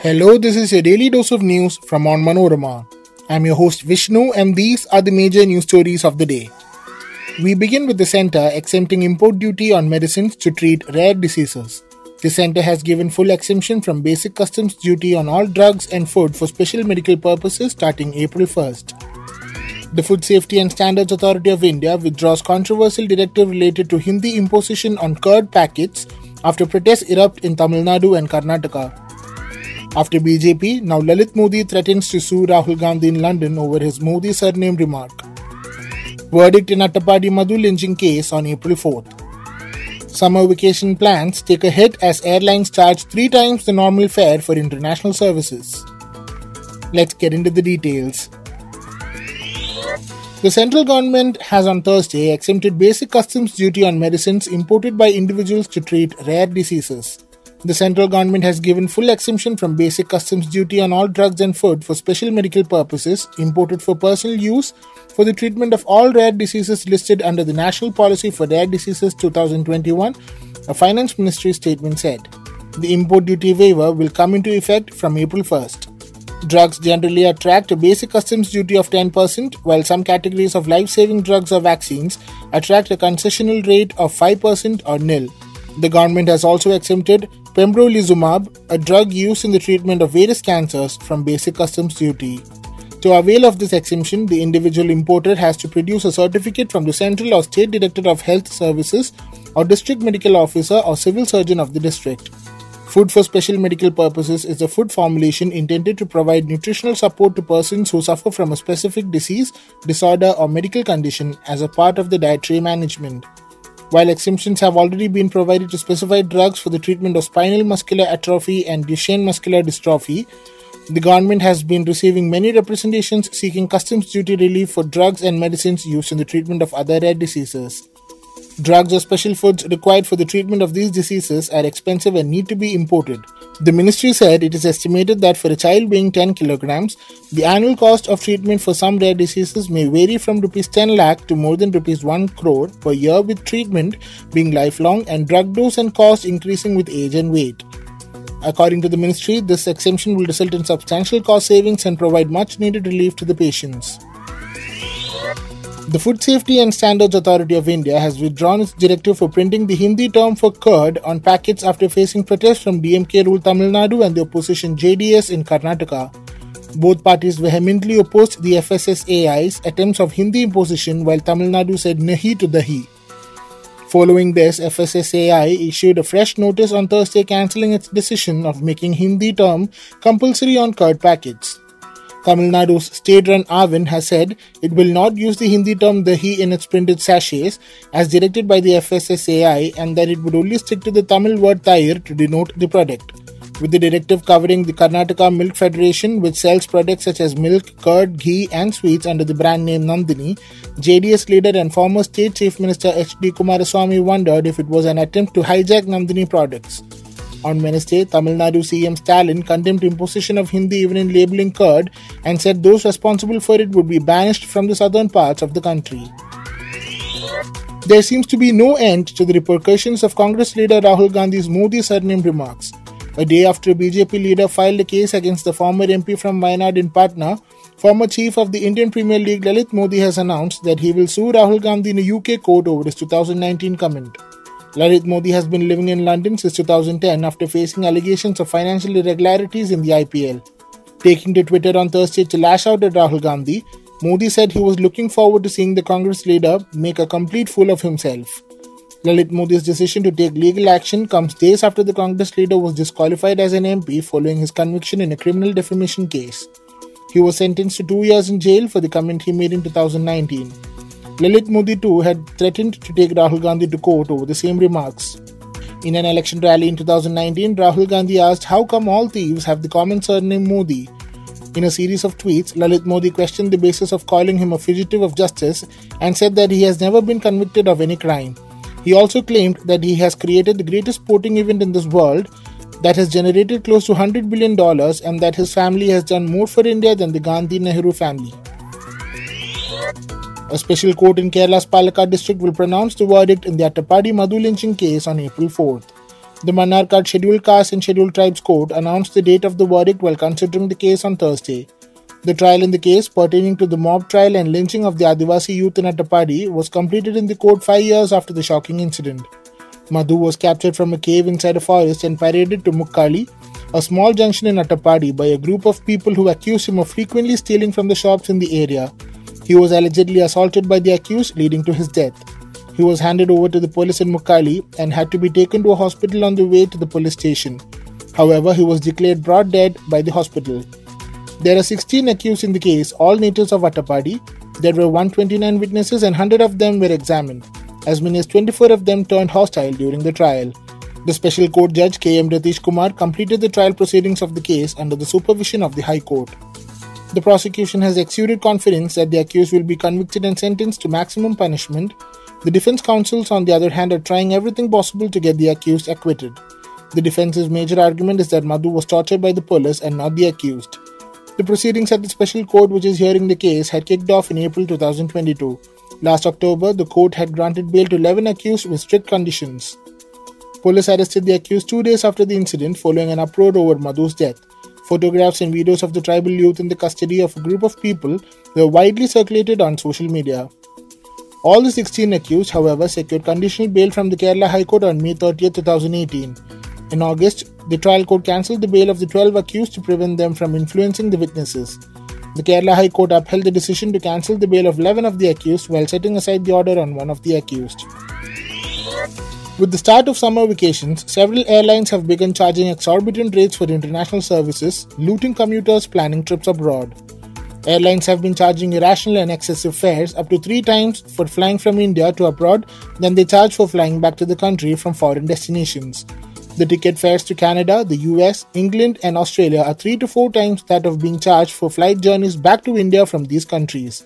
Hello, this is your daily dose of news from Onmanorama. I'm your host Vishnu, and these are the major news stories of the day. We begin with the centre exempting import duty on medicines to treat rare diseases. The centre has given full exemption from basic customs duty on all drugs and food for special medical purposes starting April 1st. The Food Safety and Standards Authority of India withdraws controversial directive related to Hindi imposition on curd packets after protests erupt in Tamil Nadu and Karnataka. After BJP, now Lalit Modi threatens to sue Rahul Gandhi in London over his Modi surname remark. Verdict in Attappady Madhu lynching case on April 4th. Summer vacation plans take a hit as airlines charge three times the normal fare for international services. Let's get into the details. The central government has on Thursday exempted basic customs duty on medicines imported by individuals to treat rare diseases. The central government has given full exemption from basic customs duty on all drugs and food for special medical purposes imported for personal use for the treatment of all rare diseases listed under the National Policy for Rare Diseases 2021, a finance ministry statement said. The import duty waiver will come into effect from April 1st. Drugs generally attract a basic customs duty of 10%, while some categories of life saving drugs or vaccines attract a concessional rate of 5% or nil. The government has also exempted pembrolizumab, a drug used in the treatment of various cancers, from basic customs duty. To avail of this exemption, the individual importer has to produce a certificate from the central or state director of health services or district medical officer or civil surgeon of the district. Food for special medical purposes is a food formulation intended to provide nutritional support to persons who suffer from a specific disease, disorder, or medical condition as a part of the dietary management. While exemptions have already been provided to specified drugs for the treatment of spinal muscular atrophy and Duchenne muscular dystrophy, the government has been receiving many representations seeking customs duty relief for drugs and medicines used in the treatment of other rare diseases. Drugs or special foods required for the treatment of these diseases are expensive and need to be imported. The ministry said it is estimated that for a child weighing 10 kilograms, the annual cost of treatment for some rare diseases may vary from rupees 10 lakh to more than rupees 1 crore per year with treatment being lifelong and drug dose and cost increasing with age and weight. According to the ministry, this exemption will result in substantial cost savings and provide much needed relief to the patients. The Food Safety and Standards Authority of India has withdrawn its directive for printing the Hindi term for curd on packets after facing protests from DMK ruled Tamil Nadu and the opposition JDS in Karnataka. Both parties vehemently opposed the FSSAI's attempts of Hindi imposition while Tamil Nadu said nahi to dahi. Following this, FSSAI issued a fresh notice on Thursday cancelling its decision of making Hindi term compulsory on curd packets. Tamil Nadu's state-run Aavin has said it will not use the Hindi term dahi in its printed sachets as directed by the FSSAI and that it would only stick to the Tamil word tayir to denote the product. With the directive covering the Karnataka Milk Federation, which sells products such as milk, curd, ghee, and sweets under the brand name Nandini, JDS leader and former State Chief Minister H.D. Kumaraswamy wondered if it was an attempt to hijack Nandini products. On Wednesday, Tamil Nadu CM Stalin condemned imposition of Hindi even in labeling curd and said those responsible for it would be banished from the southern parts of the country. There seems to be no end to the repercussions of Congress leader Rahul Gandhi's Modi surname remarks. A day after a BJP leader filed a case against the former MP from Wayanad in Patna, former chief of the Indian Premier League Lalit Modi has announced that he will sue Rahul Gandhi in a UK court over his 2019 comment. Lalit Modi has been living in London since 2010 after facing allegations of financial irregularities in the IPL. Taking to Twitter on Thursday to lash out at Rahul Gandhi, Modi said he was looking forward to seeing the Congress leader make a complete fool of himself. Lalit Modi's decision to take legal action comes days after the Congress leader was disqualified as an MP following his conviction in a criminal defamation case. He was sentenced to two years in jail for the comment he made in 2019. Lalit Modi too had threatened to take Rahul Gandhi to court over the same remarks. In an election rally in 2019, Rahul Gandhi asked how come all thieves have the common surname Modi. In a series of tweets, Lalit Modi questioned the basis of calling him a fugitive of justice and said that he has never been convicted of any crime. He also claimed that he has created the greatest sporting event in this world that has generated close to $100 billion and that his family has done more for India than the Gandhi Nehru family. A special court in Kerala's Palakkad district will pronounce the verdict in the Attappady Madhu lynching case on April 4th. The Mannarkkad Scheduled Castes and Scheduled Tribes Court announced the date of the verdict while considering the case on Thursday. The trial in the case pertaining to the mob trial and lynching of the Adivasi youth in Attappady was completed in the court five years after the shocking incident. Madhu was captured from a cave inside a forest and paraded to Mukkali, a small junction in Attappady, by a group of people who accused him of frequently stealing from the shops in the area. He was allegedly assaulted by the accused, leading to his death. He was handed over to the police in Mukkali and had to be taken to a hospital on the way to the police station. However, he was declared brought dead by the hospital. There are 16 accused in the case, all natives of Attappady. There were 129 witnesses and 100 of them were examined. As many as 24 of them turned hostile during the trial. The special court judge K. M. Ratish Kumar completed the trial proceedings of the case under the supervision of the High Court. The prosecution has exuded confidence that the accused will be convicted and sentenced to maximum punishment the defense counsels, on the other hand, are trying everything possible to get the accused acquitted. The defense's major argument is that Madhu was tortured by the police and not the accused. The proceedings at the special court which is hearing the case had kicked off in April 2022. Last October, the court had granted bail to 11 accused with strict conditions. Police arrested the accused two days after the incident following an uproar over Madhu's death. Photographs and videos of the tribal youth in the custody of a group of people were widely circulated on social media. All the 16 accused, however, secured conditional bail from the Kerala High Court on May 30, 2018. In August, the trial court cancelled the bail of the 12 accused to prevent them from influencing the witnesses. The Kerala High Court upheld the decision to cancel the bail of 11 of the accused while setting aside the order on one of the accused. With the start of summer vacations, several airlines have begun charging exorbitant rates for international services, looting commuters planning trips abroad. Airlines have been charging irrational and excessive fares up to three times for flying from India to abroad than they charge for flying back to the country from foreign destinations. The ticket fares to Canada, the US, England, and Australia are three to four times that of being charged for flight journeys back to India from these countries.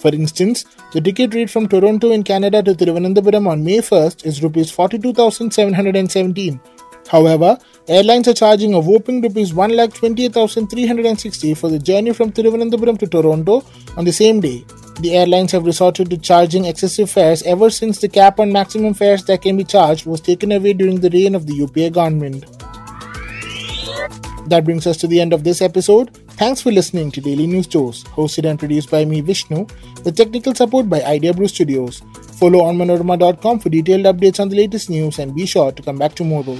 For instance, the ticket rate from Toronto in Canada to Thiruvananthapuram on May 1st is Rs 42,717. However, Airlines are charging a whopping rupees 1,28,360 for the journey from Thiruvananthapuram to Toronto on the same day. The airlines have resorted to charging excessive fares ever since the cap on maximum fares that can be charged was taken away during the reign of the UPA government. That brings us to the end of this episode. Thanks for listening to Daily News Dose, hosted and produced by me, Vishnu, with technical support by Idea Brew Studios. Follow on onmanorama.com for detailed updates on the latest news and be sure to come back tomorrow.